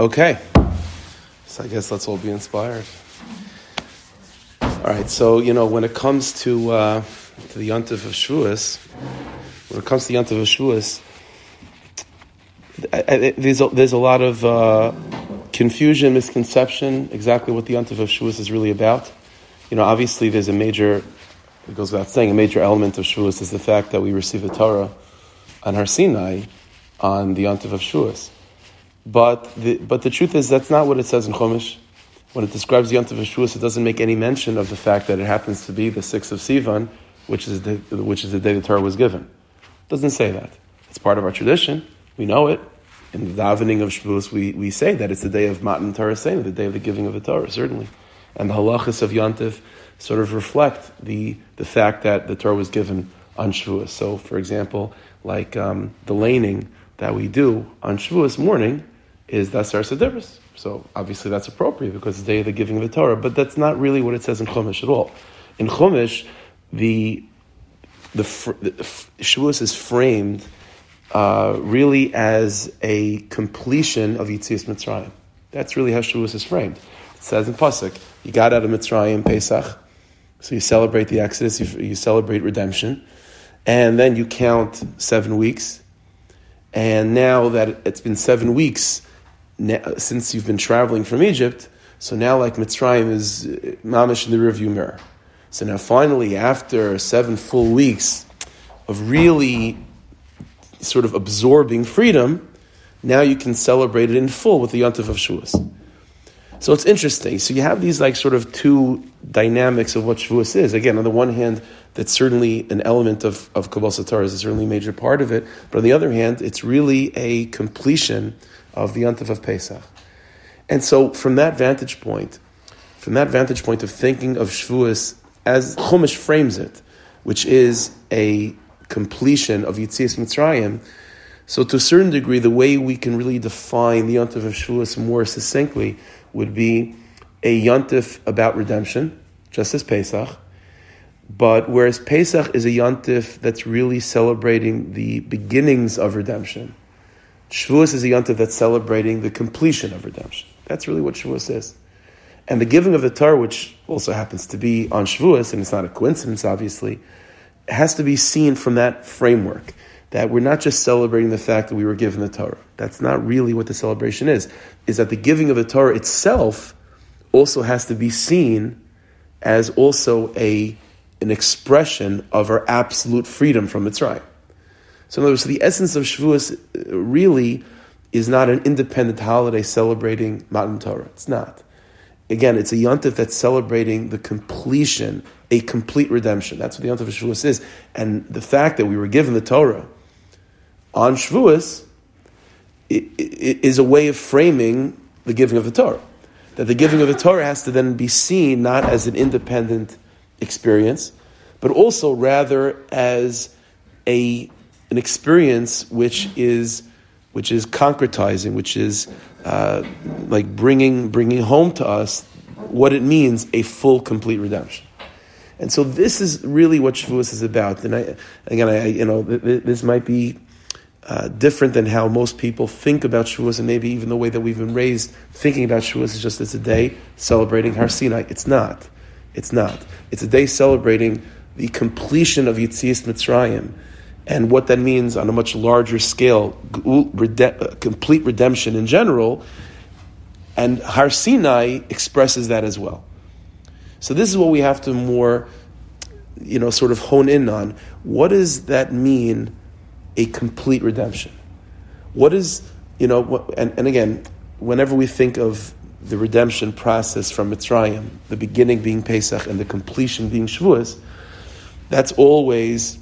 Okay. So I guess let's all be inspired. All right. So you know, when it comes to uh, to the Yontif of Shavuos, when it comes to the Yontif of Shavuos, there's a, there's a lot of uh, confusion, misconception, exactly what the Yontif of Shavuos is really about. You know, obviously, there's a major. It goes without saying, a major element of Shavuos is the fact that we receive the Torah on Har Sinai on the Yontif of Shavuos. But the, but the truth is, that's not what it says in Chumash. When it describes the Yontif Shavuos, it doesn't make any mention of the fact that it happens to be the 6th of Sivan, which is the, which is the day the Torah was given. It doesn't say that. It's part of our tradition. We know it. In the davening of Shavuos, we, we say that it's the day of Matan Toraseinu, the day of the giving of the Torah, certainly. And the halachas of Yontif sort of reflect the, the fact that the Torah was given on Shavuos. So, for example, like um, the laning that we do on Shavuos morning is Dasar Sedibris. So obviously that's appropriate because it's the day of the giving of the Torah, but that's not really what it says in Chumash at all. In Chumash, the the, the Shavuos is framed uh, really as a completion of Yitzias Mitzrayim. That's really how Shavuos is framed. It says in Pasuk, you got out of Mitzrayim Pesach, so you celebrate the Exodus, you, you celebrate redemption, and then you count seven weeks, and now that it's been seven weeks since you've been traveling from Egypt, so now like Mitzrayim is uh, mamish in the rearview mirror. So now finally, after seven full weeks of really sort of absorbing freedom, now you can celebrate it in full with the Yontif of Shavuos. So it's interesting. So you have these like sort of two dynamics of what Shavuos is. Again, on the one hand, that's certainly an element of, of Kabbalas Torah, is certainly a major part of it. But on the other hand, it's really a completion of the Yontif of Pesach. And so, from that vantage point, from that vantage point of thinking of Shavuos as Chumash frames it, which is a completion of Yitzias Mitzrayim, so to a certain degree, the way we can really define the Yontif of Shavuos more succinctly would be a Yontif about redemption, just as Pesach, but whereas Pesach is a Yontif that's really celebrating the beginnings of redemption, Shavuos is a yontif that's celebrating the completion of redemption. That's really what Shavuos is. And the giving of the Torah, which also happens to be on Shavuos, and it's not a coincidence, obviously, has to be seen from that framework. That we're not just celebrating the fact that we were given the Torah. That's not really what the celebration is. Is that the giving of the Torah itself also has to be seen as also a, an expression of our absolute freedom from Mitzrayim. So in other words, the essence of Shavuos uh, really is not an independent holiday celebrating Matan Torah. It's not. Again, it's a yontif that's celebrating the completion, a complete redemption. That's what the yontif of Shavuos is. And the fact that we were given the Torah on Shavuos is a way of framing the giving of the Torah. That the giving of the Torah has to then be seen not as an independent experience, but also rather as a an experience which is which is concretizing, which is uh, like bringing bringing home to us what it means a full, complete redemption. And so this is really what Shavuos is about. And I, again, I, you know, this might be uh, different than how most people think about Shavuos, and maybe even the way that we've been raised thinking about Shavuos is just it's a day celebrating Har Sinai. It's not. It's not. It's a day celebrating the completion of Yitzias Mitzrayim and what that means on a much larger scale, uh, complete redemption in general, and Har Sinai expresses that as well. So this is what we have to more, you know, sort of hone in on. What does that mean, a complete redemption? What is, you know, what, and, and again, whenever we think of the redemption process from Mitzrayim, the beginning being Pesach and the completion being Shavuos, that's always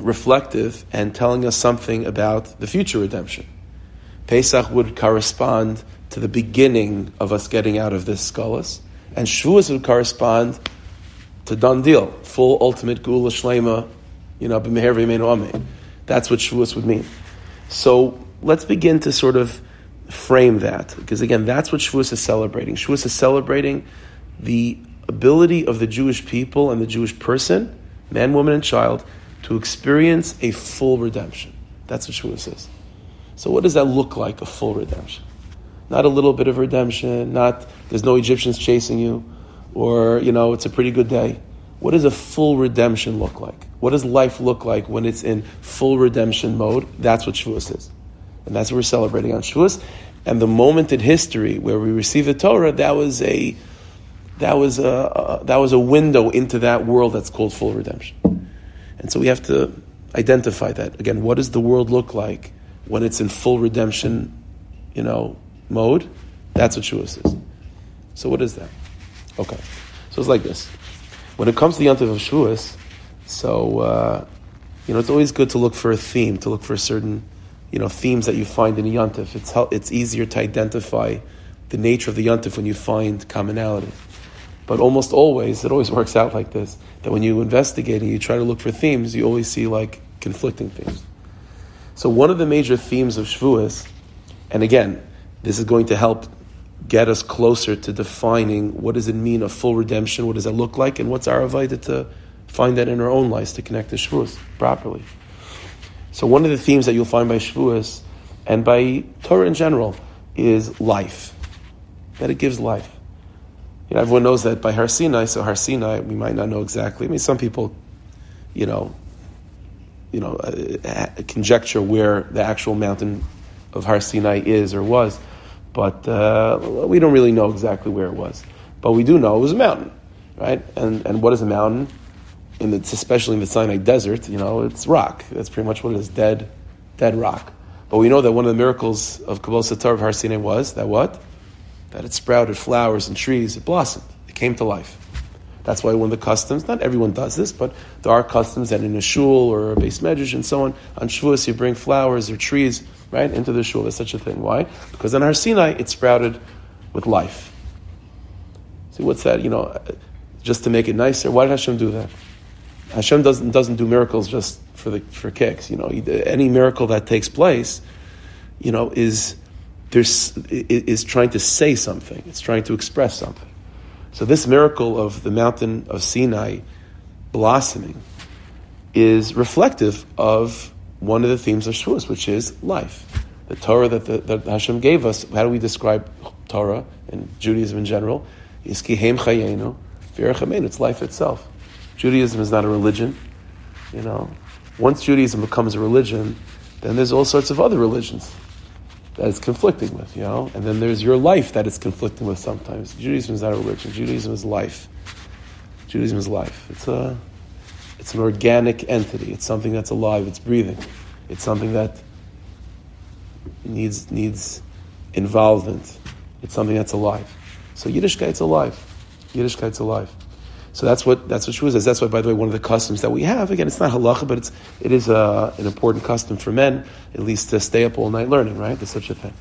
reflective and telling us something about the future redemption. Pesach would correspond to the beginning of us getting out of this skullus, and Shavuos would correspond to done deal, full ultimate gula shlema, you know, b'meher. That's what Shavuos would mean. So let's begin to sort of frame that, because again, that's what Shavuos is celebrating. Shavuos is celebrating the ability of the Jewish people and the Jewish person, man, woman, and child, to experience a full redemption. That's what Shavuos is. So, what does that look like, a full redemption? Not a little bit of redemption, not there's no Egyptians chasing you, or, you know, it's a pretty good day. What does a full redemption look like? What does life look like when it's in full redemption mode? That's what Shavuos is. And that's what we're celebrating on Shavuos. And the moment in history where we receive the Torah, that was a that was a, a, that was a window into that world that's called full redemption. And so we have to identify that again. What does the world look like when it's in full redemption, you know, mode? That's what Shavuos is. So what is that? Okay, so it's like this. When it comes to the Yontif of Shavuos, so uh, you know it's always good to look for a theme, to look for certain you know themes that you find in a Yontif. It's it's easier to identify the nature of the Yontif when you find commonality. But almost always, it always works out like this: that when you investigate and you try to look for themes, you always see like conflicting themes. So one of the major themes of Shavuos, and again, this is going to help get us closer to defining what does it mean a full redemption, what does it look like, and what's our avodah to find that in our own lives to connect to Shavuos properly. So one of the themes that you'll find by Shavuos and by Torah in general is life, that it gives life. You know, everyone knows that by Har Sinai, so Har Sinai, we might not know exactly. I mean, some people, you know, you know, uh, conjecture where the actual mountain of Har Sinai is or was, but uh, we don't really know exactly where it was. But we do know it was a mountain, right? And and what is a mountain? In the, especially in the Sinai desert, you know, it's rock. That's pretty much what it is, dead, dead rock. But we know that one of the miracles of Kabbalas Torah of Har Sinai was that what? That it sprouted flowers and trees, it blossomed, it came to life. That's why one of the customs, not everyone does this, but there are customs that in a shul or a beis medrash and so on, on Shavuos you bring flowers or trees, right, into the shul. There's such a thing. Why? Because on Har Sinai it sprouted with life. See, what's that? You know, just to make it nicer. Why did Hashem do that? Hashem doesn't, doesn't do miracles just for, the, for kicks. You know, any miracle that takes place, you know, is, there's, is trying to say something. It's trying to express something. So this miracle of the mountain of Sinai blossoming is reflective of one of the themes of Shavuos, which is life. The Torah that, the, that Hashem gave us, how do we describe Torah and Judaism in general? It's life itself. Judaism is not a religion. You know, once Judaism becomes a religion, then there's all sorts of other religions that it's conflicting with, you know? And then there's your life that it's conflicting with sometimes. Judaism is not a religion. Judaism is life. Judaism is life. It's a it's an organic entity. It's something that's alive, it's breathing. It's something that needs needs involvement. It's something that's alive. So Yiddishkeit's alive. Yiddishkeit's alive. So that's what that's what Shavuos is. That's why, by the way, one of the customs that we have again, it's not halacha, but it's it is a, uh, an important custom for men, at least to stay up all night learning. Right? There's such a thing.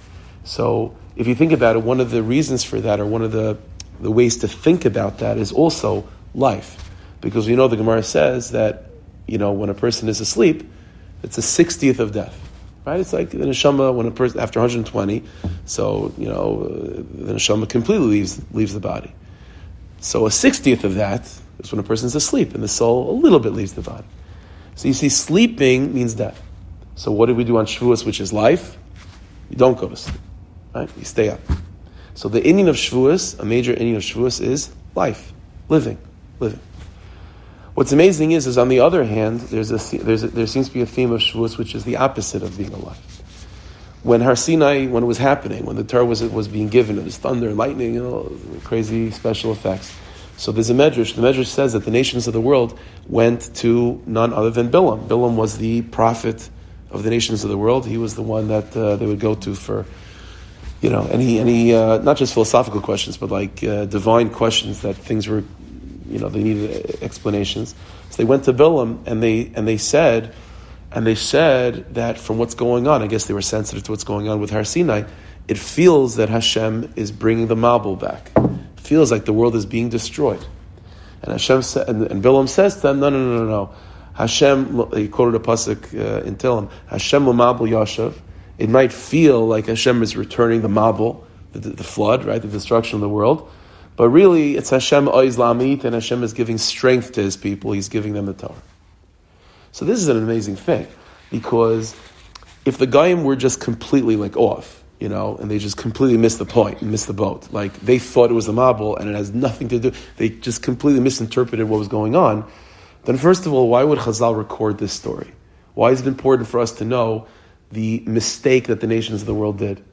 So if you think about it, one of the reasons for that, or one of the the ways to think about that, is also life, because we know the Gemara says that you know when a person is asleep, it's a sixtieth of death. Right? It's like the neshama when a person after 120, so you know the neshama completely leaves leaves the body. So a sixtieth of that is when a person is asleep and the soul a little bit leaves the body. So you see, sleeping means death. So what do we do on Shavuos, which is life? You don't go to sleep, right? You stay up. So the inyan of Shavuos, a major inyan of Shavuos, is life, living, living. What's amazing is, is on the other hand, there's a, there's a, there seems to be a theme of Shavuos which is the opposite of being alive when Har Sinai, when it was happening, when the Torah was, was being given, it was thunder, and lightning, crazy special effects. So there's a medrash. The medrash says that the nations of the world went to none other than Bilam. Bilam was the prophet of the nations of the world. He was the one that uh, they would go to for, you know, any any uh, not just philosophical questions, but like uh, divine questions that things were, you know, they needed explanations. So they went to Bilam and they and they said and they said that from what's going on, I guess they were sensitive to what's going on with Har Sinai, it feels that Hashem is bringing the Mabul back. It feels like the world is being destroyed. And Hashem sa- and, and Bilam says to them, no, no, no, no, no. Hashem, he quoted a pasuk uh, in Tehillim, Hashem Mabul Yashav. It might feel like Hashem is returning the Mabul, the, the, flood, right, the destruction of the world. But really, it's Hashem Oizlamit, and Hashem is giving strength to his people. He's giving them the Torah. So this is an amazing thing because if the Goyim were just completely like off, you know, and they just completely missed the point, missed the boat. Like they thought it was a Mabul and it has nothing to do, they just completely misinterpreted what was going on. Then, first of all, why would Chazal record this story? Why is it important for us to know the mistake that the nations of the world did?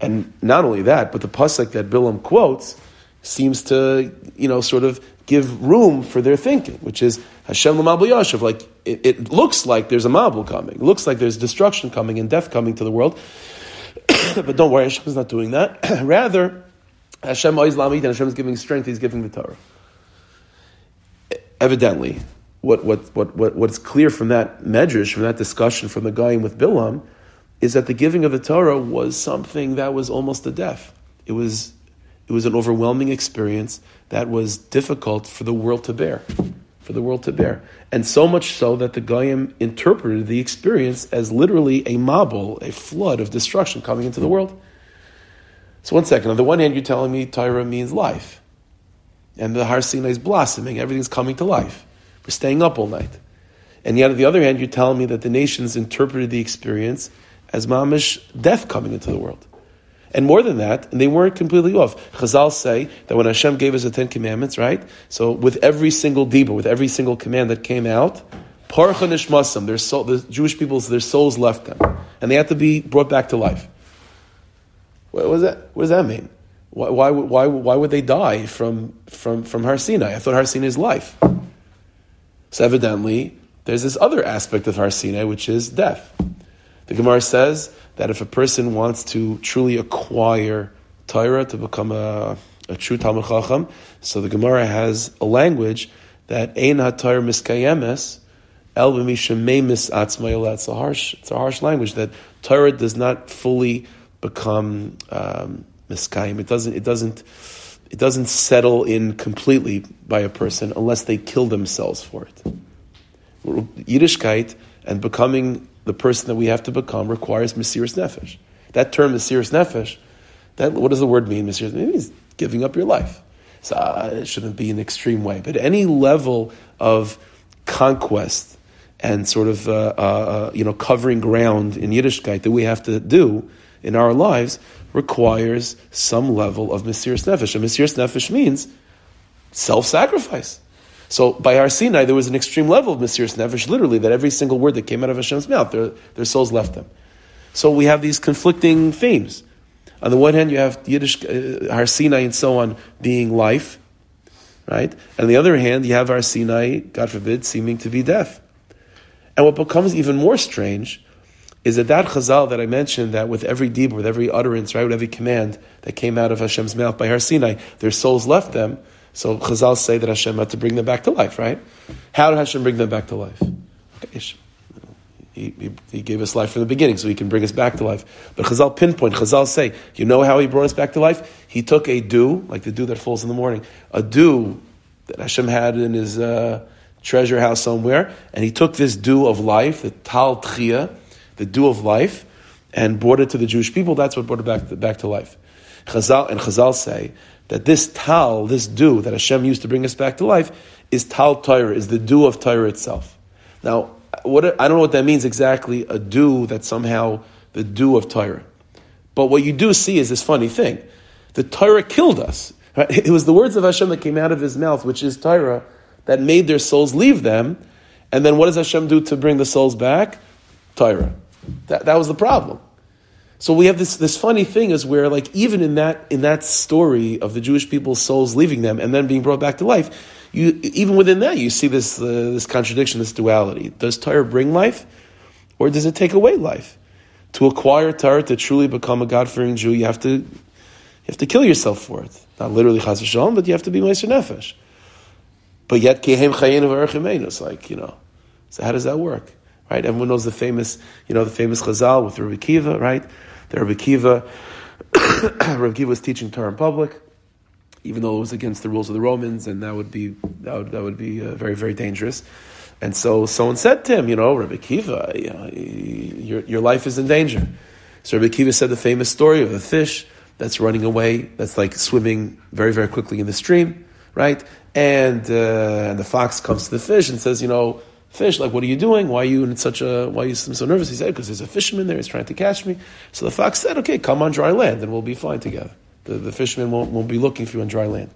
And not only that, but the pasuk that Bilam quotes seems to, you know, sort of give room for their thinking, which is Hashem l'mabul yashav. Like it, it, looks like there's a mabul coming. It looks like there's destruction coming and death coming to the world. but don't worry, Hashem is not doing that. Rather, Hashem is lamid and Hashem is giving strength. He's giving the Torah. Evidently, what, what, what, what, what's clear from that medrash, from that discussion from the guy with Bilam, is that the giving of the Torah was something that was almost a death. It was, it was an overwhelming experience that was difficult for the world to bear for the world to bear. And so much so that the Goyim interpreted the experience as literally a mabul, a flood of destruction coming into the world. So one second, on the one hand, you're telling me Torah means life. And the Har Sinai is blossoming, everything's coming to life. We're staying up all night. And yet, on the other hand, you're telling me that the nations interpreted the experience as mamish death coming into the world. And more than that, and they weren't completely off. Chazal say that when Hashem gave us the Ten Commandments, right? So with every single dibur, with every single command that came out, parcha nishmasam, their soul, the Jewish people's their souls left them, and they had to be brought back to life. What, what, that, what does that mean? Why, why, why, why would they die from, from, from Har Sinai? I thought Har Sinai is life. So evidently, there's this other aspect of Har Sinai, which is death. The Gemara says that if a person wants to truly acquire Torah to become a, a true Talmid Chacham, so the Gemara has a language that Ein HaTorah Miskayemes El B'mishamemis Atzma It's a harsh, it's a harsh language that Torah does not fully become um, Miskayim. It doesn't, it doesn't, it doesn't settle in completely by a person unless they kill themselves for it. Yiddishkeit and becoming the person that we have to become requires Mesiris Nefesh. That term, Mesiris Nefesh, that, what does the word mean, Mesiris? It means giving up your life. So uh, it shouldn't be an extreme way. But any level of conquest and sort of, uh, uh, uh you know, covering ground in Yiddishkeit that we have to do in our lives requires some level of Mesiris Nefesh. And Mesiris Nefesh means self-sacrifice. So by Har Sinai, there was an extreme level of Mesiris Nefesh, literally, that every single word that came out of Hashem's mouth, their, their souls left them. So we have these conflicting themes. On the one hand, you have Yiddish, uh, Har Sinai and so on being life, right? And on the other hand, you have Har Sinai, God forbid, seeming to be death. And what becomes even more strange is that that chazal that I mentioned, that with every deed, with every utterance, right, with every command that came out of Hashem's mouth by Har Sinai, their souls left them. So Chazal say that Hashem had to bring them back to life, right? How did Hashem bring them back to life? Okay, he, he, he, gave us life from the beginning, so he can bring us back to life. But Chazal pinpoint, Chazal say, you know how he brought us back to life? He took a dew, like the dew that falls in the morning, a dew that Hashem had in his uh, treasure house somewhere, and he took this dew of life, the tal tchia, the dew of life, and brought it to the Jewish people. That's what brought it back to, back to life. Chazal and Chazal say that this tal, this dew that Hashem used to bring us back to life, is tal Torah, is the dew of Torah itself. Now, what I don't know what that means exactly, a dew that somehow the dew of Torah. But what you do see is this funny thing. The Torah killed us. Right? It was the words of Hashem that came out of his mouth, which is Torah, that made their souls leave them. And then what does Hashem do to bring the souls back? Torah. That, that was the problem. So we have this, this funny thing is where like even in that in that story of the Jewish people's souls leaving them and then being brought back to life, you even within that you see this uh, this contradiction, this duality. Does Torah bring life, or does it take away life? To acquire Torah, to truly become a God fearing Jew, you have to you have to kill yourself for it. Not literally chas but you have to be meiser nefesh. But yet kehem chayin of like you know. So how does that work? Right? Everyone knows the famous, you know, the famous Chazal with Rabbi Akiva, right? that Rabbi Akiva, Rabbi Akiva was teaching Torah in public, even though it was against the rules of the Romans, and that would be that would, that would be uh, very very dangerous. And so someone said to him, you know, Rabbi Akiva, you know, your your life is in danger. So Rabbi Akiva said the famous story of the fish that's running away, that's like swimming very very quickly in the stream, right? And uh, and the fox comes to the fish and says, you know, fish. Like, what are you doing? Why are you in such a? Why are you so nervous? He said, because there's a fisherman there. He's trying to catch me. So the fox said, okay, come on dry land, and we'll be fine together. The, the fisherman won't, won't be looking for you on dry land.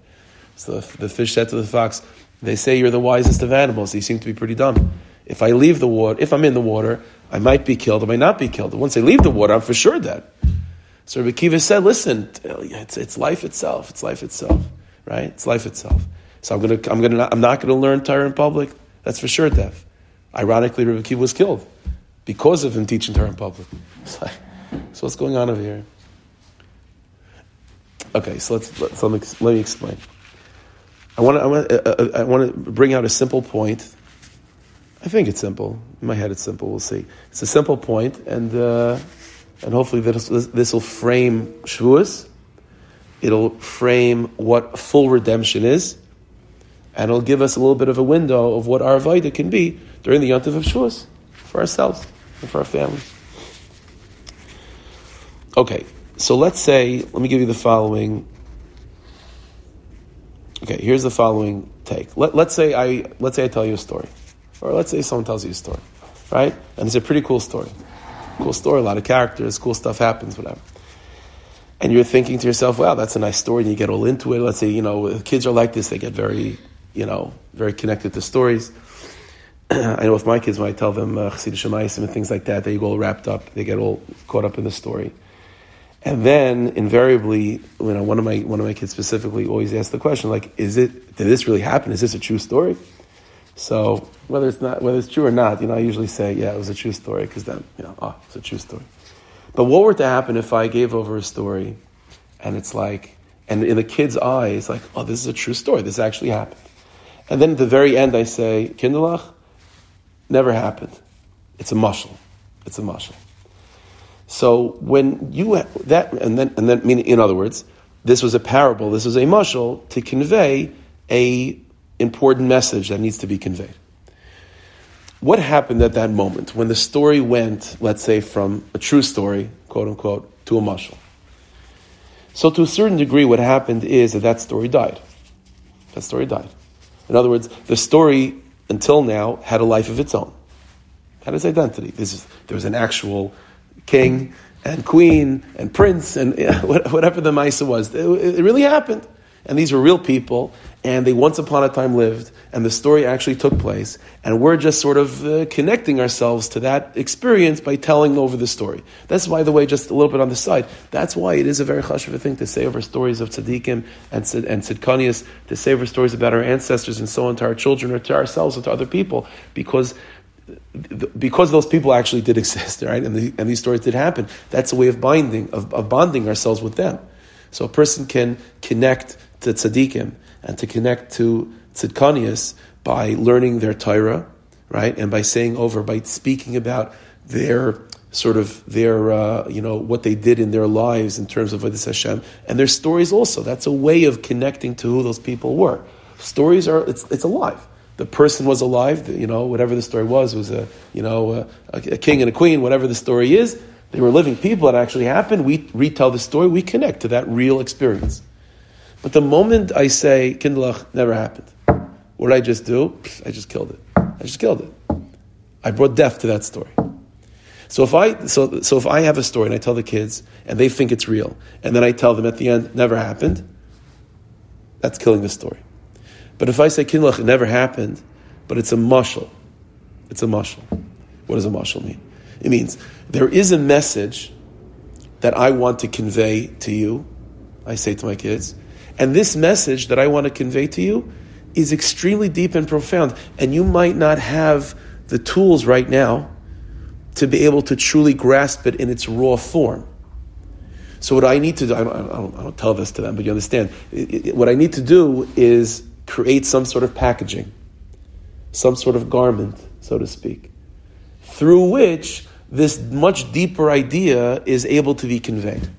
So the, the fish said to the fox, they say you're the wisest of animals. You seem to be pretty dumb. If I leave the water, if I'm in the water, I might be killed. I might not be killed. Once I leave the water, I'm for sure dead. So Rabbi Akiva said, listen, it's, it's life itself. It's life itself, right? It's life itself. So I'm gonna, I'm gonna, I'm not gonna learn Torah in public. That's for sure, death. Ironically, Rabbi Akiva was killed because of him teaching Torah in public. So what's going on over here? Okay, so let's, let's let, me, let me explain. I want to I want to, uh, uh, bring out a simple point. I think it's simple. In my head, it's simple. We'll see. It's a simple point, and uh, and hopefully this, this will frame Shavuos. It'll frame what full redemption is, and it'll give us a little bit of a window of what our Vaida can be during the Yontif of Shavuos for ourselves and for our families. Okay, so let's say, let me give you the following. Okay, here's the following take. Let, let's say I let's say I tell you a story, or let's say someone tells you a story, right? And it's a pretty cool story, cool story, a lot of characters, cool stuff happens, whatever. And you're thinking to yourself, "Wow, that's a nice story," and you get all into it. Let's say you know kids are like this; they get very, you know, very connected to stories. I know with my kids, when I tell them uh, Chassidish and things like that, they go all wrapped up, they get all caught up in the story. And then invariably, you know, one of my one of my kids specifically always asks the question, like, is it did this really happen? Is this a true story? So whether it's not whether it's true or not, you know, I usually say, yeah, it was a true story, because then, you know, oh, it's a true story. But what were to happen if I gave over a story and it's like and in the kid's eyes, like, oh, this is a true story, this actually happened. And then at the very end I say, Kinderlach, Never happened. It's a mushal. It's a mushal. So when you that and then and then meaning in other words, this was a parable. This was a mushal to convey a important message that needs to be conveyed. What happened at that moment when the story went, let's say, from a true story, quote unquote, to a mushal? So to a certain degree, what happened is that that story died. That story died. In other words, the story until now, had a life of its own, had its identity. Is, there was an actual king and queen and prince and whatever the Misa was. It, it really happened. And these were real people, and they once upon a time lived, and the story actually took place, and we're just sort of uh, connecting ourselves to that experience by telling over the story. That's by the way, just a little bit on the side. That's why it is a very chashuv thing to say over stories of tzaddikim and and tzidkanias, to say over stories about our ancestors and so on to our children or to ourselves or to other people, because because those people actually did exist, right? And, the, and these stories did happen. That's a way of binding, of, of bonding ourselves with them. So a person can connect to tzaddikim and to connect to tzidkanias by learning their Torah, right? And by saying over, by speaking about their sort of their, uh, you know, what they did in their lives in terms of Avodas Hashem, and their stories also. That's a way of connecting to who those people were. Stories are, it's, it's alive. The person was alive, you know, whatever the story was, was a, you know, a, a king and a queen, whatever the story is. They were living people it actually happened. We retell the story, we connect to that real experience. But the moment I say Kindlach never happened, what did I just do? I just killed it. I just killed it. I brought death to that story. So if I so so if I have a story and I tell the kids and they think it's real, and then I tell them at the end never happened, that's killing the story. But if I say Kindlach never happened, but it's a mushal, it's a mushal. What does a mushal mean? It means there is a message that I want to convey to you. I say to my kids, and this message that I want to convey to you is extremely deep and profound. And you might not have the tools right now to be able to truly grasp it in its raw form. So what I need to do, I don't, I don't, I don't tell this to them, but you understand. It, it, what I need to do is create some sort of packaging, some sort of garment, so to speak, through which this much deeper idea is able to be conveyed.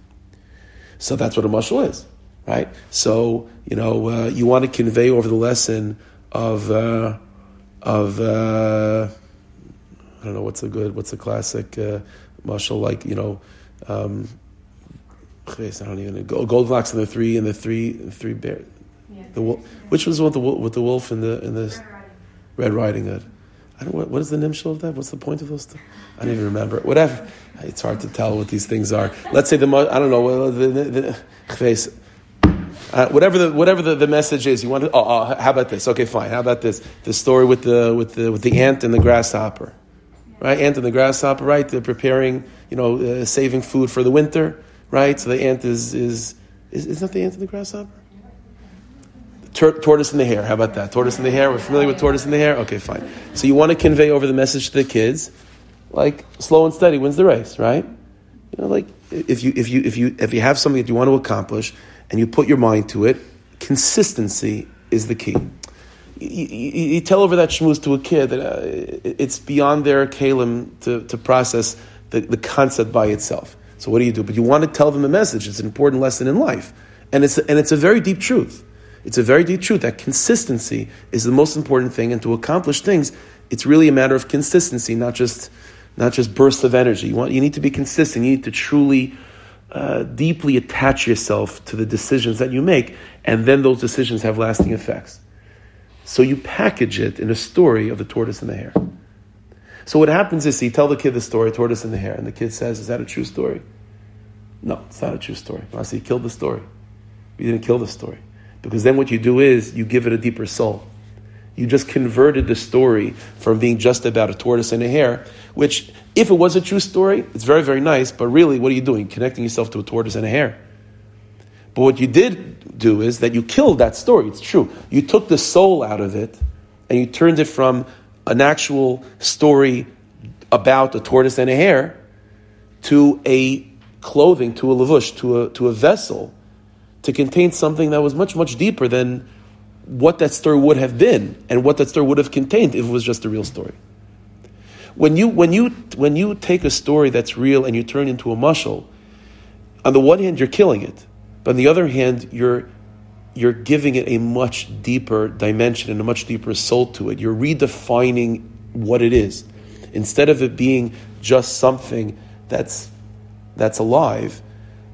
So that's what a mushal is right? So you know uh, you want to convey over the lesson of uh, of uh, I don't know what's a good what's a classic uh, mushal like you know. Um, I don't even Goldilocks and the three and the three the three bears. Yeah, the wolf, which was with the with the wolf and the and the Red Riding Hood. I don't, what, what is the nimshal of that? What's the point of those? Th- I don't even remember. Whatever. It's hard to tell what these things are. Let's say the I don't know the, the, the, uh, whatever the whatever the, the message is. You want to? Oh, oh, how about this? Okay, fine. How about this? The story with the with the with the ant and the grasshopper, right? Ant and the grasshopper, right? They're preparing, you know, uh, saving food for the winter, right? So the ant is is is, is not the ant and the grasshopper? tortoise in the hare. How about that? Tortoise in the hare. We're familiar with tortoise in the hare. Okay, fine. So you want to convey over the message to the kids, like slow and steady wins the race, right? You know, like if you if you if you if you have something that you want to accomplish and you put your mind to it, consistency is the key. You, you, you tell over that shmooze to a kid that uh, it's beyond their kalim to, to process the, the concept by itself. So what do you do? But you want to tell them a message. It's an important lesson in life, and it's and it's a very deep truth. It's a very deep truth that consistency is the most important thing, and to accomplish things, it's really a matter of consistency, not just not just bursts of energy. You want you need to be consistent. You need to truly, uh, deeply attach yourself to the decisions that you make, and then those decisions have lasting effects. So you package it in a story of the tortoise and the hare. So what happens is you tell the kid the story, tortoise and the hare, and the kid says, "Is that a true story?" No, it's not a true story. I say, "You killed the story. You didn't kill the story." Because then what you do is you give it a deeper soul. You just converted the story from being just about a tortoise and a hare, which, if it was a true story, it's very, very nice, but really, what are you doing? Connecting yourself to a tortoise and a hare. But what you did do is that you killed that story. It's true. You took the soul out of it and you turned it from an actual story about a tortoise and a hare to a clothing, to a lavush, to a, to a vessel to contain something that was much, much deeper than what that story would have been and what that story would have contained if it was just a real story. When you, when you, when you take a story that's real and you turn it into a mushal, on the one hand, you're killing it, but on the other hand, you're, you're giving it a much deeper dimension and a much deeper soul to it. You're redefining what it is. Instead of it being just something that's, that's alive,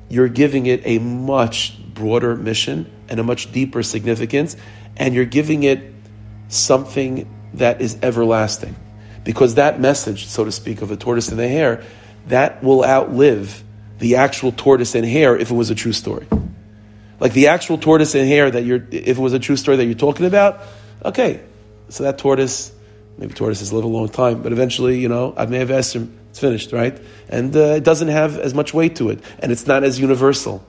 you're giving it a much broader mission and a much deeper significance, and you're giving it something that is everlasting. Because that message, so to speak, of the tortoise and the hare, that will outlive the actual tortoise and hare if it was a true story. Like the actual tortoise and hare that you're, if it was a true story that you're talking about, okay, so that tortoise, maybe tortoises live a long time, but eventually, you know, I may have asked him, it's finished, right? And uh, it doesn't have as much weight to it, and it's not as universal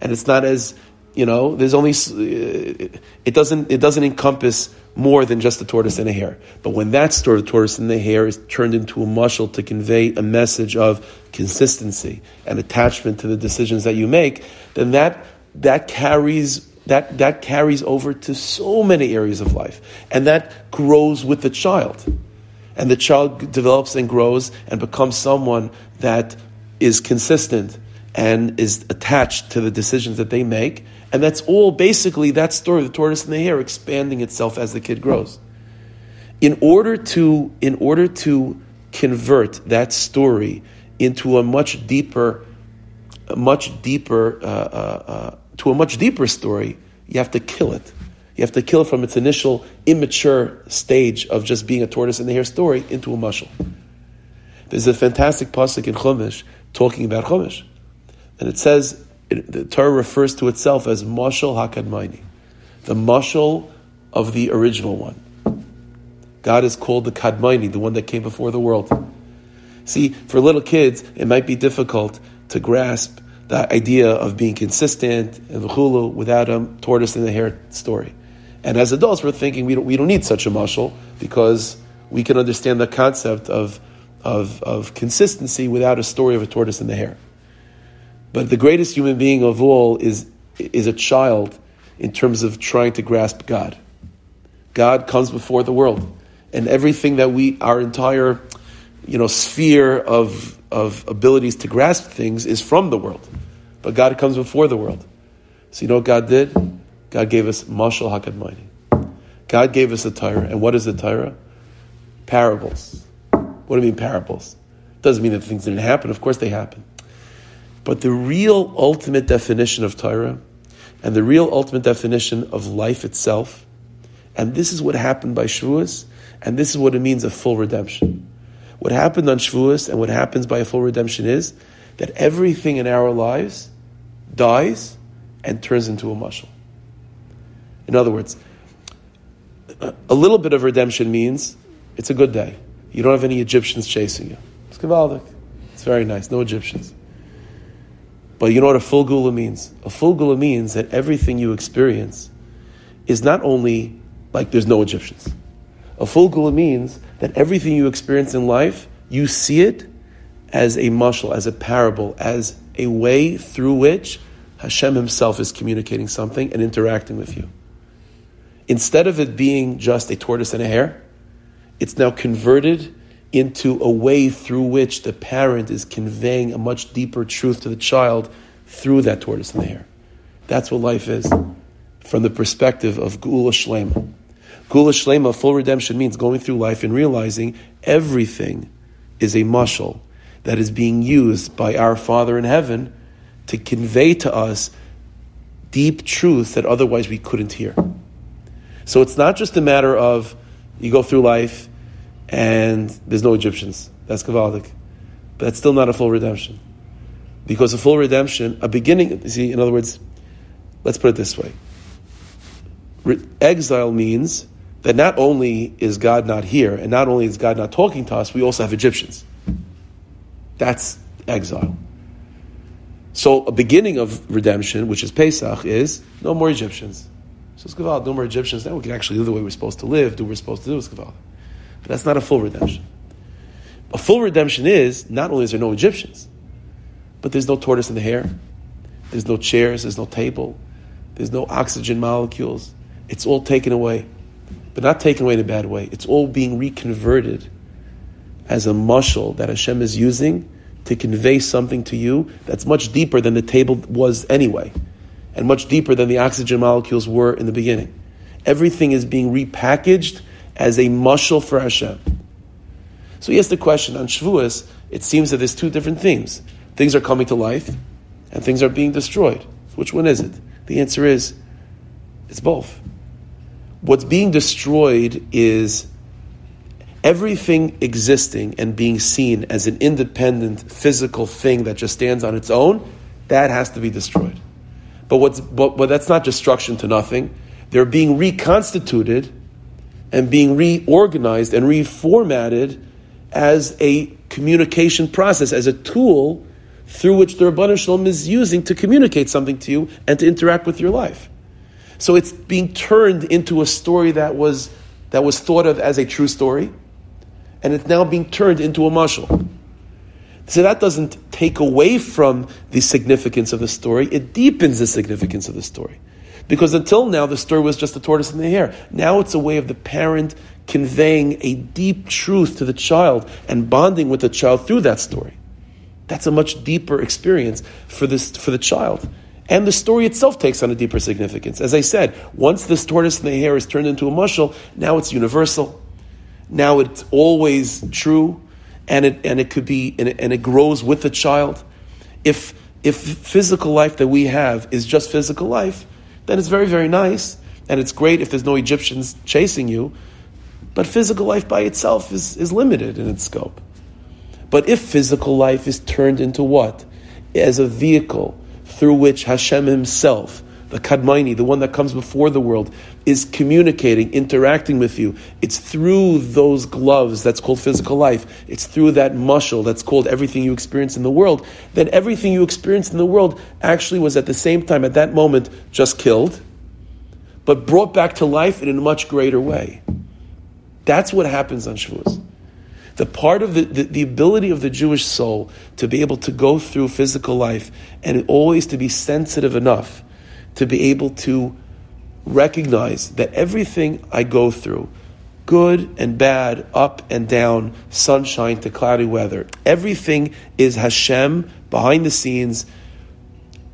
and it's not as you know. There's only uh, it doesn't it doesn't encompass more than just the tortoise and a hare. But when that story, the tortoise and the hare, is turned into a mushal to convey a message of consistency and attachment to the decisions that you make, then that that carries that that carries over to so many areas of life, and that grows with the child, and the child develops and grows and becomes someone that is consistent and is attached to the decisions that they make. And that's all basically that story, the tortoise and the hare, expanding itself as the kid grows. In order to, in order to convert that story into a much deeper, a much deeper, uh, uh, uh, to a much deeper story, you have to kill it. You have to kill it from its initial immature stage of just being a tortoise and the hare story into a mushal. There's a fantastic pasuk in Chumash talking about Chumash. And it says, it, the Torah refers to itself as Mashal HaKadmaini, the Mashal of the original one. God is called the Kadmaini, the one that came before the world. See, for little kids, it might be difficult to grasp the idea of being consistent and v'chulu without a tortoise and the hare story. And as adults, we're thinking we don't, we don't need such a mashal because we can understand the concept of, of, of consistency without a story of a tortoise and the hare. But the greatest human being of all is, is a child in terms of trying to grasp God. God comes before the world. And everything that we, our entire you know, sphere of, of abilities to grasp things is from the world. But God comes before the world. So you know what God did? God gave us Mashal HaKadmaini. God gave us the Torah. And what is the Torah? Parables. What do you mean parables? Doesn't mean that things didn't happen. Of course they happen. But the real ultimate definition of Torah and the real ultimate definition of life itself, and this is what happened by Shavuos, And this is what it means a full redemption. What happened on Shavuos and what happens by a full redemption is that everything in our lives dies and turns into a mushal. In other words, a little bit of redemption means it's a good day. You don't have any Egyptians chasing you. It's Gavaldik. It's very nice. No Egyptians. But you know what a full gula means? A full gula means that everything you experience is not only like there's no Egyptians. A full gula means that everything you experience in life, you see it as a mushal, as a parable, as a way through which Hashem Himself is communicating something and interacting with you. Instead of it being just a tortoise and a hare, it's now converted into a way through which the parent is conveying a much deeper truth to the child through that tortoise and the hare. That's what life is from the perspective of Gula Shlema. Gula Shlema, full redemption, means going through life and realizing everything is a mushal that is being used by our Father in heaven to convey to us deep truths that otherwise we couldn't hear. So it's not just a matter of you go through life and there's no Egyptians. That's Kavaldik. But that's still not a full redemption. Because a full redemption, a beginning, you see, in other words, let's put it this way. Re- exile means that not only is God not here, and not only is God not talking to us, we also have Egyptians. That's exile. So a beginning of redemption, which is Pesach, is no more Egyptians. So it's no more Egyptians. Now we can actually live the way we're supposed to live, do what we're supposed to do. It's But that's not a full redemption. A full redemption is not only is there no Egyptians, but there's no tortoise in the hare, there's no chairs, there's no table, there's no oxygen molecules. It's all taken away, but not taken away in a bad way. It's all being reconverted as a mushal that Hashem is using to convey something to you that's much deeper than the table was anyway, and much deeper than the oxygen molecules were in the beginning. Everything is being repackaged as a mushal for Hashem. So he asked the question on Shavuos, it seems that there's two different themes. Things are coming to life, and things are being destroyed. Which one is it? The answer is it's both. What's being destroyed is everything existing and being seen as an independent physical thing that just stands on its own, that has to be destroyed. But what's but, but that's not destruction to nothing. They're being reconstituted and being reorganized and reformatted as a communication process, as a tool through which the Ribbono Shel Olam is using to communicate something to you and to interact with your life. So it's being turned into a story that was that was thought of as a true story, and it's now being turned into a mashal. So that doesn't take away from the significance of the story, it deepens the significance of the story. Because until now, the story was just the tortoise and the hare. Now it's a way of the parent conveying a deep truth to the child and bonding with the child through that story. That's a much deeper experience for, this, for the child. And the story itself takes on a deeper significance. As I said, once this tortoise and the hare is turned into a mushal, now it's universal. Now it's always true, and it and it could be and it grows with the child. If if physical life that we have is just physical life, then it's very very nice, and it's great if there's no Egyptians chasing you. But physical life by itself is, is limited in its scope. But if physical life is turned into what? As a vehicle through which Hashem Himself the Kadmaini, the one that comes before the world, is communicating, interacting with you. It's through those gloves that's called physical life. It's through that muscle that's called everything you experience in the world. That everything you experience in the world actually was at the same time, at that moment, just killed, but brought back to life in a much greater way. That's what happens on Shavuos. The part of the, the, the, ability of the Jewish soul to be able to go through physical life and always to be sensitive enough to be able to recognize that everything I go through, good and bad, up and down, sunshine to cloudy weather, everything is Hashem behind the scenes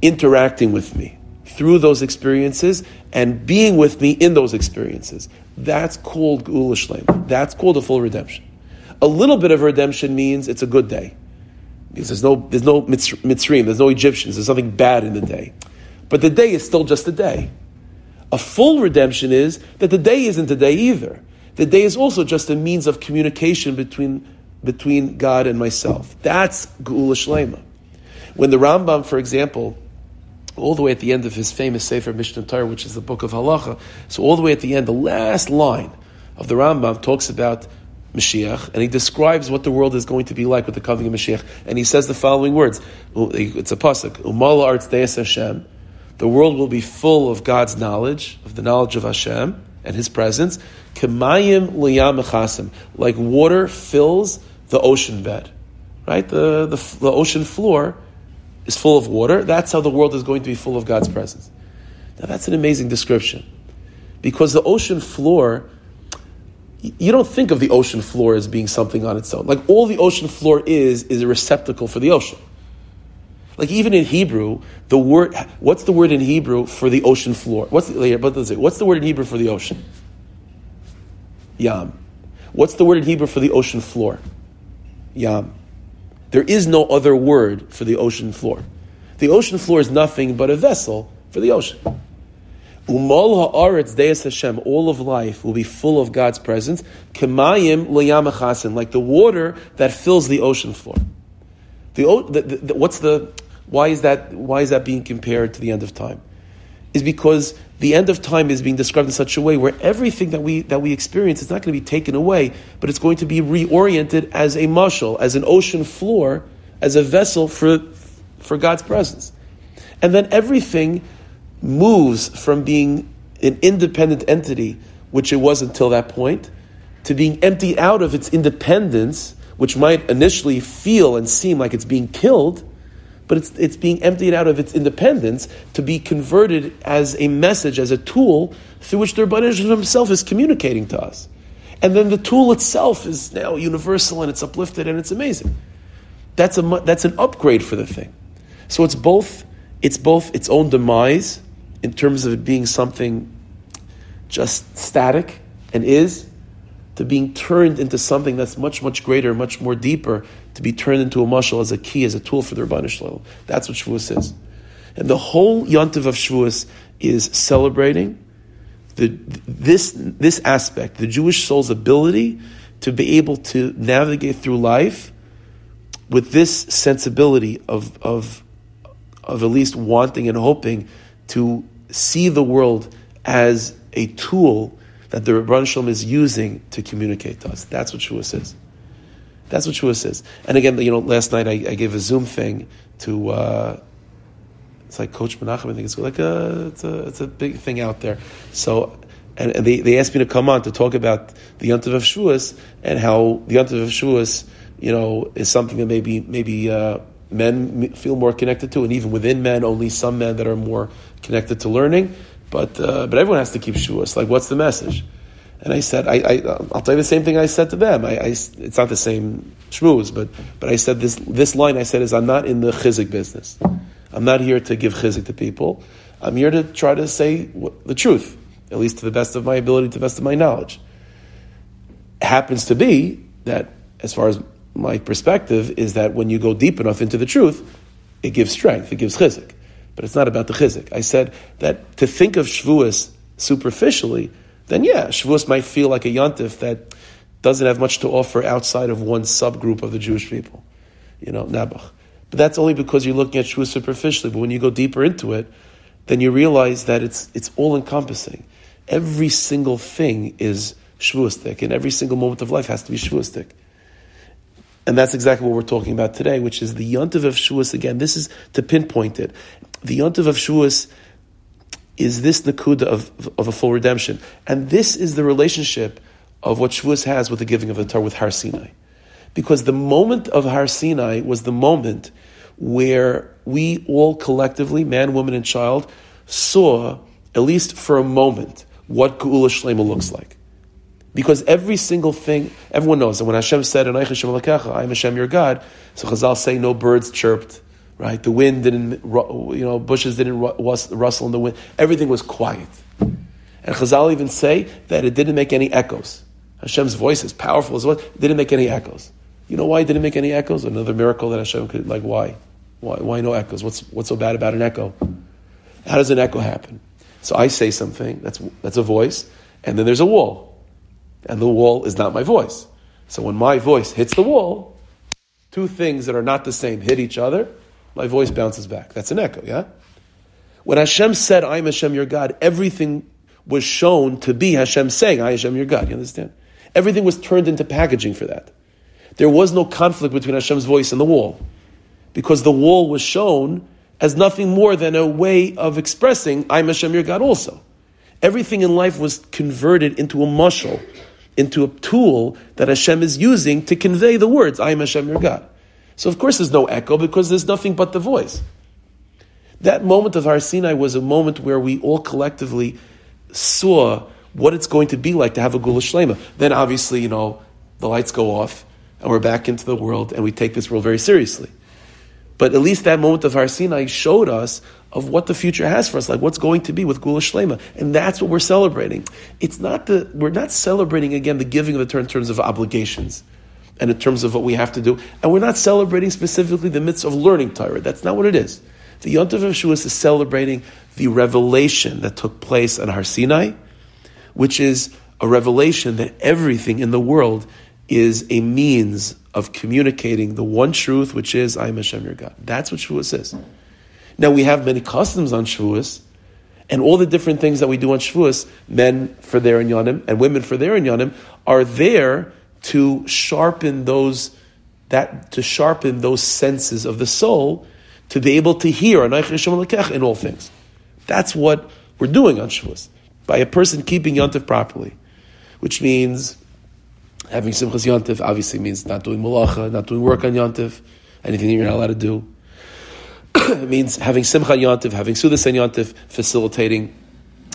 interacting with me through those experiences and being with me in those experiences. That's called Geula Shlem. That's called a full redemption. A little bit of redemption means it's a good day. Because there's no, there's no there's no Egyptians, there's something bad in the day. But the day is still just a day. A full redemption is that the day isn't a day either. The day is also just a means of communication between, between God and myself. That's Geula Shlema. When the Rambam, for example, all the way at the end of his famous Sefer Mishneh Torah, which is the book of Halacha, so all the way at the end, the last line of the Rambam talks about Mashiach, and he describes what the world is going to be like with the coming of Mashiach, and he says the following words. It's a pasuk. Umala arts deis Hashem. The world will be full of God's knowledge, of the knowledge of Hashem and His presence. Kemayim liyam like water fills the ocean bed, right? The, the, the ocean floor is full of water. That's how the world is going to be full of God's presence. Now that's an amazing description, because the ocean floor you don't think of the ocean floor as being something on its own. Like all the ocean floor is is a receptacle for the ocean. Like even in Hebrew, the word what's the word in Hebrew for the ocean floor? What's the, what's the word in Hebrew for the ocean? Yam. What's the word in Hebrew for the ocean floor? Yam. There is no other word for the ocean floor. The ocean floor is nothing but a vessel for the ocean. Umol haaretz deis Hashem, all of life will be full of God's presence. Kemayim leyamachasin, like the water that fills the ocean floor. The, the, the, what's the why is that why is that being compared to the end of time? Is because the end of time is being described in such a way where everything that we that we experience is not going to be taken away, but it's going to be reoriented as a mushal, as an ocean floor, as a vessel for for God's presence. And then everything moves from being an independent entity, which it was until that point, to being emptied out of its independence, which might initially feel and seem like it's being killed, but it's, it's being emptied out of its independence to be converted as a message, as a tool through which the Rebbeinu himself is communicating to us. And then the tool itself is now universal and it's uplifted and it's amazing. That's, a, that's an upgrade for the thing. So it's both, it's both its own demise in terms of it being something just static and is, to being turned into something that's much, much greater, much more deeper, to be turned into a mushal as a key, as a tool for the Ribbono Shel Olam. That's what Shavuos is. And the whole yontiv of Shavuos is celebrating the, this, this aspect, the Jewish soul's ability to be able to navigate through life with this sensibility of, of, of at least wanting and hoping to see the world as a tool that the Ribbono Shel Olam is using to communicate to us. That's what Shavuos is. That's what Shavuos is. And again, you know, last night I, I gave a Zoom thing to, uh, it's like Coach Menachem, I think it's like a, it's a, it's a big thing out there. So, and, and they, they asked me to come on to talk about the Yontiv of Shavuos and how the Yontiv of Shavuos, you know, is something that maybe, maybe, uh, men feel more connected to, and even within men, only some men that are more connected to learning. But uh, but everyone has to keep Shavuos. Like, what's the message? And I said, I, will tell you the same thing I said to them. I, I, it's not the same shmooze, but but I said this this line I said is I'm not in the chizik business. I'm not here to give chizik to people. I'm here to try to say the truth, at least to the best of my ability, to the best of my knowledge. It happens to be that, as far as my perspective is that when you go deep enough into the truth, it gives strength, it gives chizik. But it's not about the chizik. I said that to think of Shavuos superficially, then yeah, Shavuos might feel like a yontif that doesn't have much to offer outside of one subgroup of the Jewish people, you know, Nabach. But that's only because you're looking at Shavuos superficially. But when you go deeper into it, then you realize that it's it's all encompassing. Every single thing is Shavuostic, and every single moment of life has to be Shavuostic. And that's exactly what we're talking about today, which is the Yontiv of Shavuos. Again, this is to pinpoint it. The Yontiv of Shavuos is this Nakuda of, of a full redemption. And this is the relationship of what Shavuos has with the giving of the Torah with Har Sinai. Because the moment of Har Sinai was the moment where we all collectively, man, woman, and child, saw, at least for a moment, what Geula Shlema looks like. Because every single thing, everyone knows that when Hashem said, I am Hashem your God, so Chazal say no birds chirped, right? The wind didn't, you know, bushes didn't rustle in the wind. Everything was quiet. And Chazal even say that it didn't make any echoes. Hashem's voice is powerful as well. It didn't make any echoes. You know why it didn't make any echoes? Another miracle that Hashem could, like, why? Why, why no echoes? What's, what's so bad about an echo? How does an echo happen? So I say something, that's, that's a voice, and then there's a wall. and the wall is not my voice. So when my voice hits the wall, two things that are not the same hit each other, my voice bounces back. That's an echo, yeah? When Hashem said, I am Hashem your God, everything was shown to be Hashem saying, I Hashem your God. You understand? Everything was turned into packaging for that. There was no conflict between Hashem's voice and the wall. Because the wall was shown as nothing more than a way of expressing, I'm Hashem your God also. Everything in life was converted into a mushal, into a tool that Hashem is using to convey the words, I am Hashem your God. So of course there's no echo because there's nothing but the voice. That moment of Har Sinai was a moment where we all collectively saw what it's going to be like to have a Geula Shlema. Then obviously, you know, the lights go off and we're back into the world and we take this world very seriously. But at least that moment of Har Sinai showed us of what the future has for us, like what's going to be with Geula Shlema. And that's what we're celebrating. It's not the, we're not celebrating again the giving of the Torah in terms of obligations and in terms of what we have to do. And we're not celebrating specifically the midst of learning Torah. That's not what it is. The Yontav of Shavuos is celebrating the revelation that took place on Har Sinai, which is a revelation that everything in the world is a means of communicating the one truth, which is I am Hashem your God. That's what Shavuos is. Now we have many customs on Shavuos, and all the different things that we do on Shavuos, men for their inyanim and women for their inyanim, are there to sharpen those that to sharpen those senses of the soul to be able to hear in all things. That's what we're doing on Shavuos by a person keeping Yontif properly, which means Having Simchas Yontif obviously means not doing malacha, not doing work on Yontif, anything you're not allowed to do. it means having Simcha Yontif, having Sudas Yontif, facilitating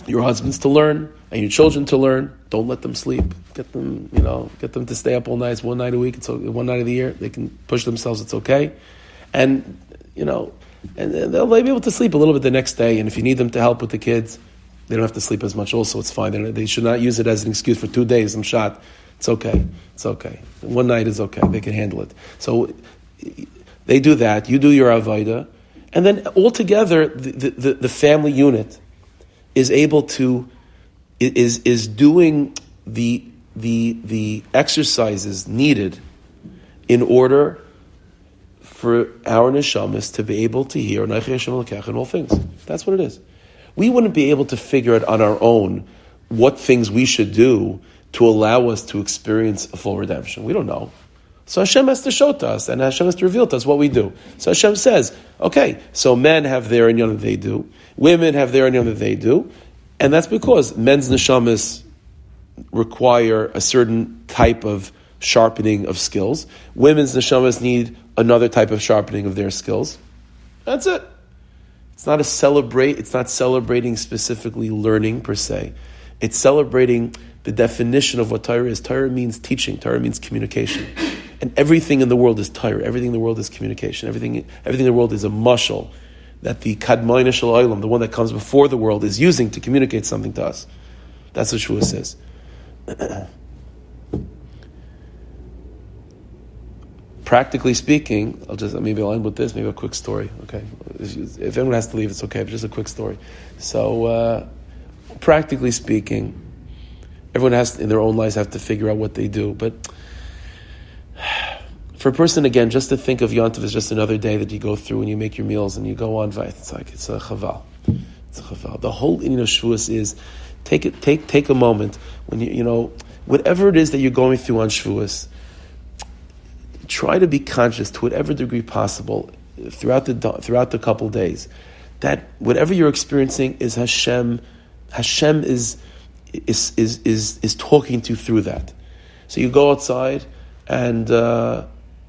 your husbands to learn and your children to learn. Don't let them sleep. Get them, you know, get them to stay up all nights, one night a week. It's one night of the year. They can push themselves. It's okay, and you know, and they'll be able to sleep a little bit the next day. And if you need them to help with the kids, they don't have to sleep as much. Also, it's fine. They should not use it as an excuse for two days. I'm shot. It's okay. It's okay. One night is okay. They can handle it. So they do that. You do your avodah, and then altogether the, the, the family unit is able to is is doing the the the exercises needed in order for our neshamas to be able to hear in all things. That's what it is. We wouldn't be able to figure it on our own what things we should do to allow us to experience a full redemption? We don't know. So Hashem has to show to us, and Hashem has to reveal to us what we do. So Hashem says, okay, so men have their that they do, women have their inyan that they do, and that's because men's neshamas require a certain type of sharpening of skills. Women's neshamas need another type of sharpening of their skills. That's it. It's not a celebrate. It's not celebrating specifically learning per se. It's celebrating the definition of what Torah is. Torah means teaching. Torah means communication. And everything in the world is Torah. Everything in the world is communication. Everything, everything in the world is a mushal that the Kadmono Shel Olam, the one that comes before the world, is using to communicate something to us. That's what Shua says. Practically speaking, I'll just maybe I'll end with this, maybe a quick story. Okay, if, if anyone has to leave, it's okay. But just a quick story. So, uh, practically speaking, everyone has in their own lives have to figure out what they do. But for a person again, just to think of Yontav as just another day that you go through and you make your meals and you go on, it's like it's a chaval. It's a chaval. The whole inyan of Shavuos is take it, take take a moment when you you know whatever it is that you're going through on Shavuos. Try to be conscious to whatever degree possible throughout the throughout the couple days that whatever you're experiencing is Hashem. Hashem is is, is, is, is talking to you through that. So you go outside and, uh,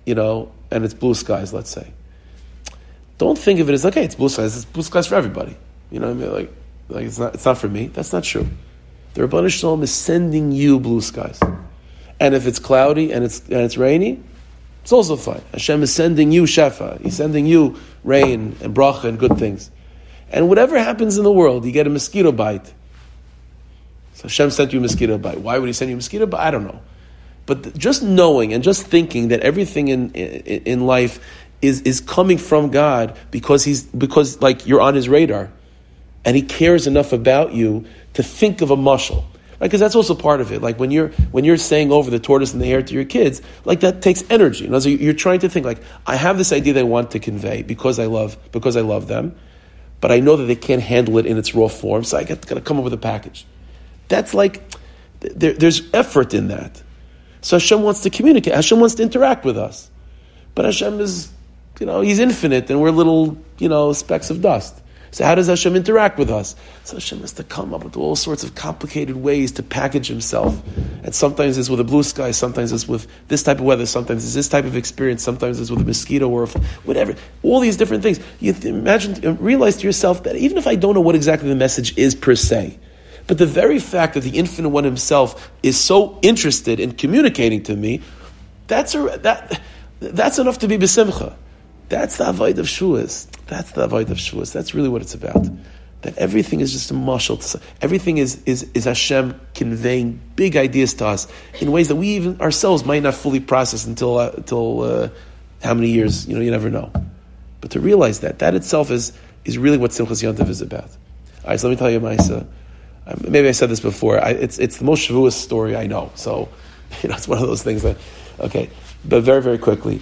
you know, and it's blue skies, let's say. Don't think of it as, okay, it's blue skies, it's blue skies for everybody. You know I mean? Like, like it's, not, it's not for me. That's not true. The Ribbono Shel Olam is sending you blue skies. And if it's cloudy and it's, and it's rainy, it's also fine. Hashem is sending you shefa. He's sending you rain and bracha and good things. And whatever happens in the world, you get a mosquito bite, so Hashem sent you a mosquito bite. Why would He send you a mosquito bite? I don't know. But just knowing and just thinking that everything in, in, life is, is coming from God because He's because like you're on His radar, and He cares enough about you to think of a mushal. Because that's also part of it. Like when you're when you're saying over the tortoise and the hare to your kids, like that takes energy. You know, so you're trying to think like I have this idea I want to convey because I love because I love them, but I know that they can't handle it in its raw form, so I got to come up with a package. That's like there, there's effort in that. So Hashem wants to communicate. Hashem wants to interact with us, but Hashem is, you know, He's infinite, and we're little, you know, specks of dust. So how does Hashem interact with us? So Hashem has to come up with all sorts of complicated ways to package Himself. And sometimes it's with a blue sky, sometimes it's with this type of weather, sometimes it's this type of experience, sometimes it's with a mosquito or whatever. All these different things. You imagine, realize to yourself that even if I don't know what exactly the message is per se, but the very fact that the Infinite One Himself is so interested in communicating to me, that's a, that that's enough to be besimcha. That's the avoid of Shavuos. That's the avoid of Shavuos. That's really what it's about. That everything is just a marshal. Everything is, is, is Hashem conveying big ideas to us in ways that we even ourselves might not fully process until, uh, until uh, how many years, you know, you never know. But to realize that, that itself is, is really what Simchas Yontav is about. All right, so let me tell you, Maisa. Maybe I said this before. I, it's, it's the most Shavuos story I know. So, you know, it's one of those things that, okay. But very, very quickly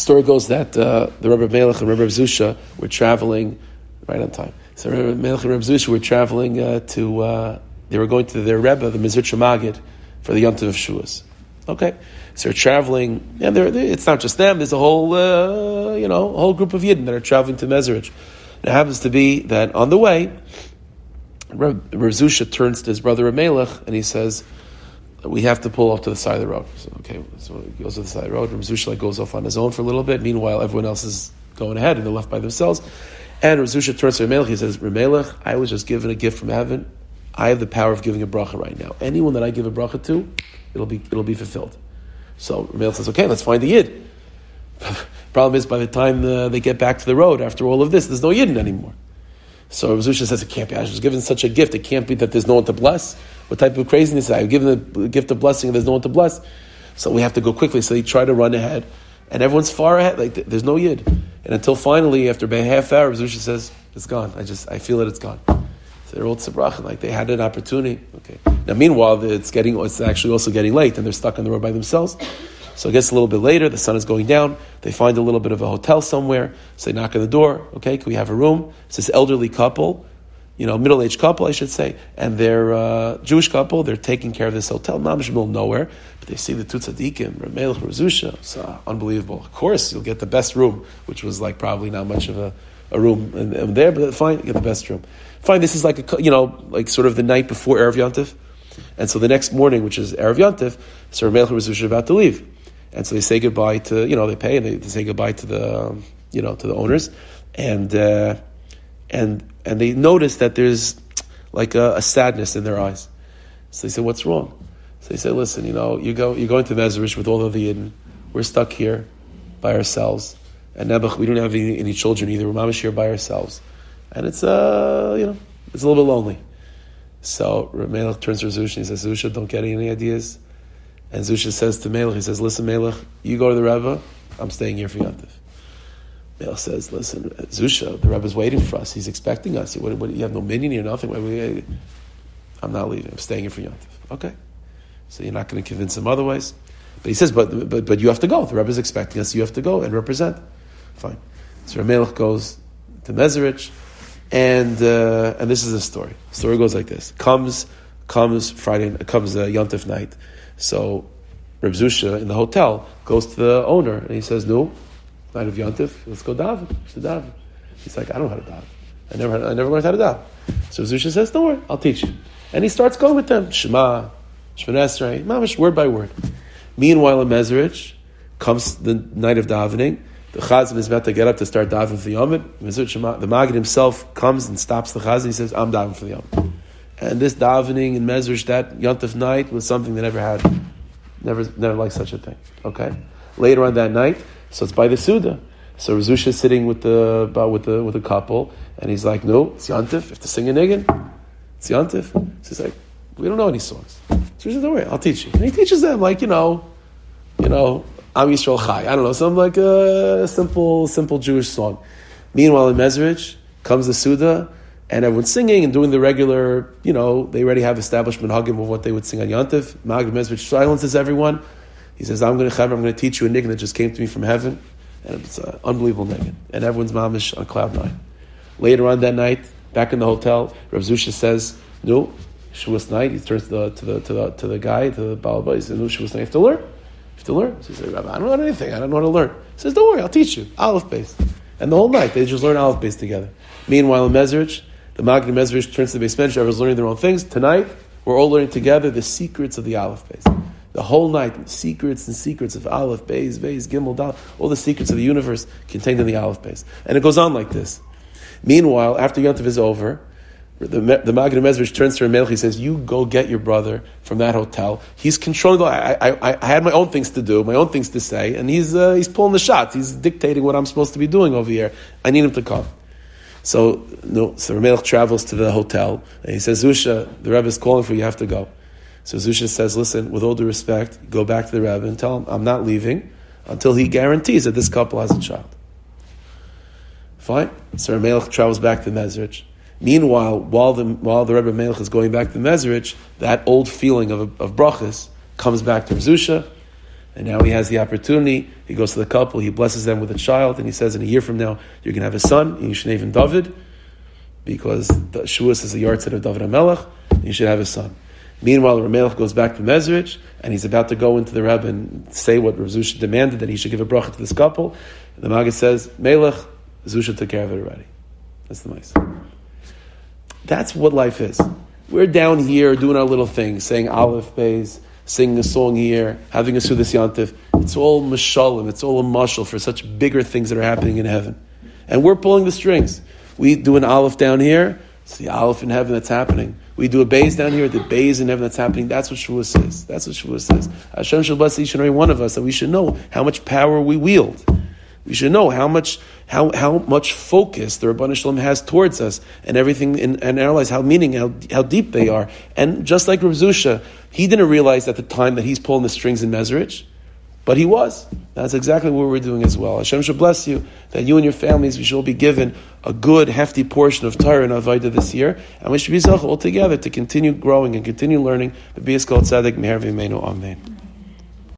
story goes that uh, the Rebbe Melech and Rebbe Zusha were traveling right on time. So Rebbe Melech and Rebbe Zusha were traveling uh, to, uh, they were going to their Rebbe, the Mizritch Magid, for the Yontiv of Shavuos. Okay, so they're traveling, and they're, they're, it's not just them. There's a whole, uh, you know, a whole group of Yidden that are traveling to Mezrich. It happens to be that on the way, Rebbe Zusha turns to his brother Melech and he says, we have to pull off to the side of the road. So, okay, so he goes to the side of the road. Ramzusha goes off on his own for a little bit. Meanwhile, everyone else is going ahead and they're left by themselves. And Ramzusha turns to Remelech. He says, Remelech, I was just given a gift from heaven. I have the power of giving a bracha right now. Anyone that I give a bracha to, it'll be, it'll be fulfilled. So Remelech says, okay, let's find the Yid. Problem is, by the time uh, they get back to the road, after all of this, there's no Yidden anymore. So Ramzusha says, it can't be. I was given such a gift. It can't be that there's no one to bless. What type of craziness is that? I've given the gift of blessing and there's no one to bless. So we have to go quickly. So they try to run ahead. And everyone's far ahead. Like there's no yid. And until finally, after about half hour, Rav Zusha says, it's gone. I just, I feel that it's gone. So they're all tzabrach, like they had an opportunity. Okay. Now, meanwhile, it's getting, it's actually also getting late, and they're stuck on the road by themselves. So I guess a little bit later, the sun is going down. They find a little bit of a hotel somewhere. So they knock on the door. Okay, can we have a room? It's this elderly couple you know, middle-aged couple, I should say, and they're uh, Jewish couple. They're taking care of this hotel, mamish middle nowhere, but they see the two tzaddikim, Ramelech, Razusha. It's uh, unbelievable. Of course, you'll get the best room, which was like probably not much of a, a room in, in there, but fine, get the best room. Fine, this is like a, you know, like sort of the night before erev Yantif, and so the next morning, which is erev Yantif, so Ramelech Razusha are about to leave, and so they say goodbye to, you know, they pay and they, they say goodbye to the, um, you know, to the owners, and. Uh, and and they notice that there's like a, a, sadness in their eyes. So they say, "What's wrong?" So they say, "Listen, you know, you go, you're going to Mezrich with all of the Yidden. We're stuck here by ourselves, and Nebuch, we don't have any, any children either. We're mamish here by ourselves, and it's uh, you know, it's a little bit lonely." So Melech turns to Zusha and he says, "Zusha, don't get any ideas." And Zusha says to Melech, he says, "Listen, Melech, you go to the Rebbe. I'm staying here for Yantif." Male says, listen, Zusha, the Rebbe's waiting for us. He's expecting us. What, what, you have no minyan or nothing. I'm not leaving. I'm staying here for Yontif. Okay. So you're not going to convince him otherwise. But he says, but, but, but you have to go. The Rebbe's expecting us. You have to go and represent. Fine. So Ramelech goes to Mezerich, and, uh, and this is the story. The story goes like this. Comes, comes Friday, comes uh, Yontif night. So Reb Zusha in the hotel goes to the owner, and he says, no, night of Yontif, let's go daven. To daven. He's like, I don't know how to daven. I never, I never learned how to daven. So Zusha says, don't worry, I'll teach you. And he starts going with them. Shema, Shemoneh Esrei, mamish, word by word. Meanwhile, in Mezrich, comes the night of davening. The Chazan is about to get up to start davening for the amud. The Maggid himself comes and stops the Chazan. He says, I'm davening for the. And this davening in Mezrich, that Yontif night, was something they never had. Never, never like such a thing. Okay? Later on that night, so it's by the Suda. So Razusha is sitting with the with the with a couple, and he's like, "No, it's Yantif. You have to sing a niggin. It's Yantif." So he's like, "We don't know any songs." So he says, "Don't worry, I'll teach you." And he teaches them like you know, you know, Am Yisrael Chai. I don't know, some like a simple simple Jewish song. Meanwhile, in Mezrich comes the Suda, and everyone's singing and doing the regular, you know, they already have established minhagim of what they would sing on Yantiv. Magid Mezrich silences everyone. He says, I'm going to I'm going to teach you a niggin that just came to me from heaven. And it's an unbelievable niggin. And everyone's mamish on cloud nine. Later on that night, back in the hotel, Rav Zusha says, no, Shavuos night, he turns to the, to the, to the, to the guy, to the Balaba, he says, no, Shavuos night, you have to learn. You have to learn. So he says, Rabbi, I don't know anything, I don't know how to learn. He says, don't worry, I'll teach you. Aleph Beis. And the whole night, they just learn Aleph Beis together. Meanwhile, in Mezrich, the Magid Mezrich turns to the beis Medrash, everyone's learning their own things. Tonight, we're all learning together the secrets of the Aleph Beis. The whole night, secrets and secrets of Aleph, Beis, Beis, Gimel, Dal, all the secrets of the universe contained in the Aleph Beis. And it goes on like this. Meanwhile, after Yontif is over, the, the Magid Mezrich turns to Ramelch, he says, You go get your brother from that hotel. He's controlling, I, I, I had my own things to do, my own things to say, and he's, uh, he's pulling the shots. He's dictating what I'm supposed to be doing over here. I need him to come. So, no, so Ramelch travels to the hotel, and he says, Zusha, the Rebbe is calling for you, you have to go. So Zusha says, Listen, with all due respect, go back to the Rebbe and tell him, I'm not leaving until he guarantees that this couple has a child. Fine. So Melech travels back to Mezrich. Meanwhile, while the while the Rebbe Melech is going back to Mezrich, that old feeling of, of brachas comes back to Zusha, and now he has the opportunity. He goes to the couple, he blesses them with a child, and he says, in a year from now, you're going to have a son, and you should name him David, because the Shavuos is the yahrzeit of David HaMelech, and you should have a son. Meanwhile, Ramelech goes back to Mezrich, and he's about to go into the Rebbe and say what Rav Zusha demanded, that he should give a bracha to this couple. And the Maggid says, Melech, Zusha took care of it already. That's the nice. That's what life is. We're down here doing our little thing, saying Aleph Beis, singing a song here, having a Sudas Yantif. It's all mashalim, it's all a mashal for such bigger things that are happening in heaven. And we're pulling the strings. We do an Aleph down here, it's the Aleph in heaven that's happening. We do a bays down here, the bays in heaven that's happening. That's what Shavuos says. That's what Shavuos says. Hashem should bless each and every one of us that we should know how much power we wield. We should know how much how, how much focus the Ribbono Shel Olam has towards us and everything and, and analyze how meaning how, how deep they are. And just like Rav Zusha, he didn't realize at the time that he's pulling the strings in Mezrich, but he was. That's exactly what we're doing as well. Hashem should bless you that you and your families we shall be given a good hefty portion of Torah and Avodah this year, and we should be all together to continue growing and continue learning. The Tzaddik Meher Amen.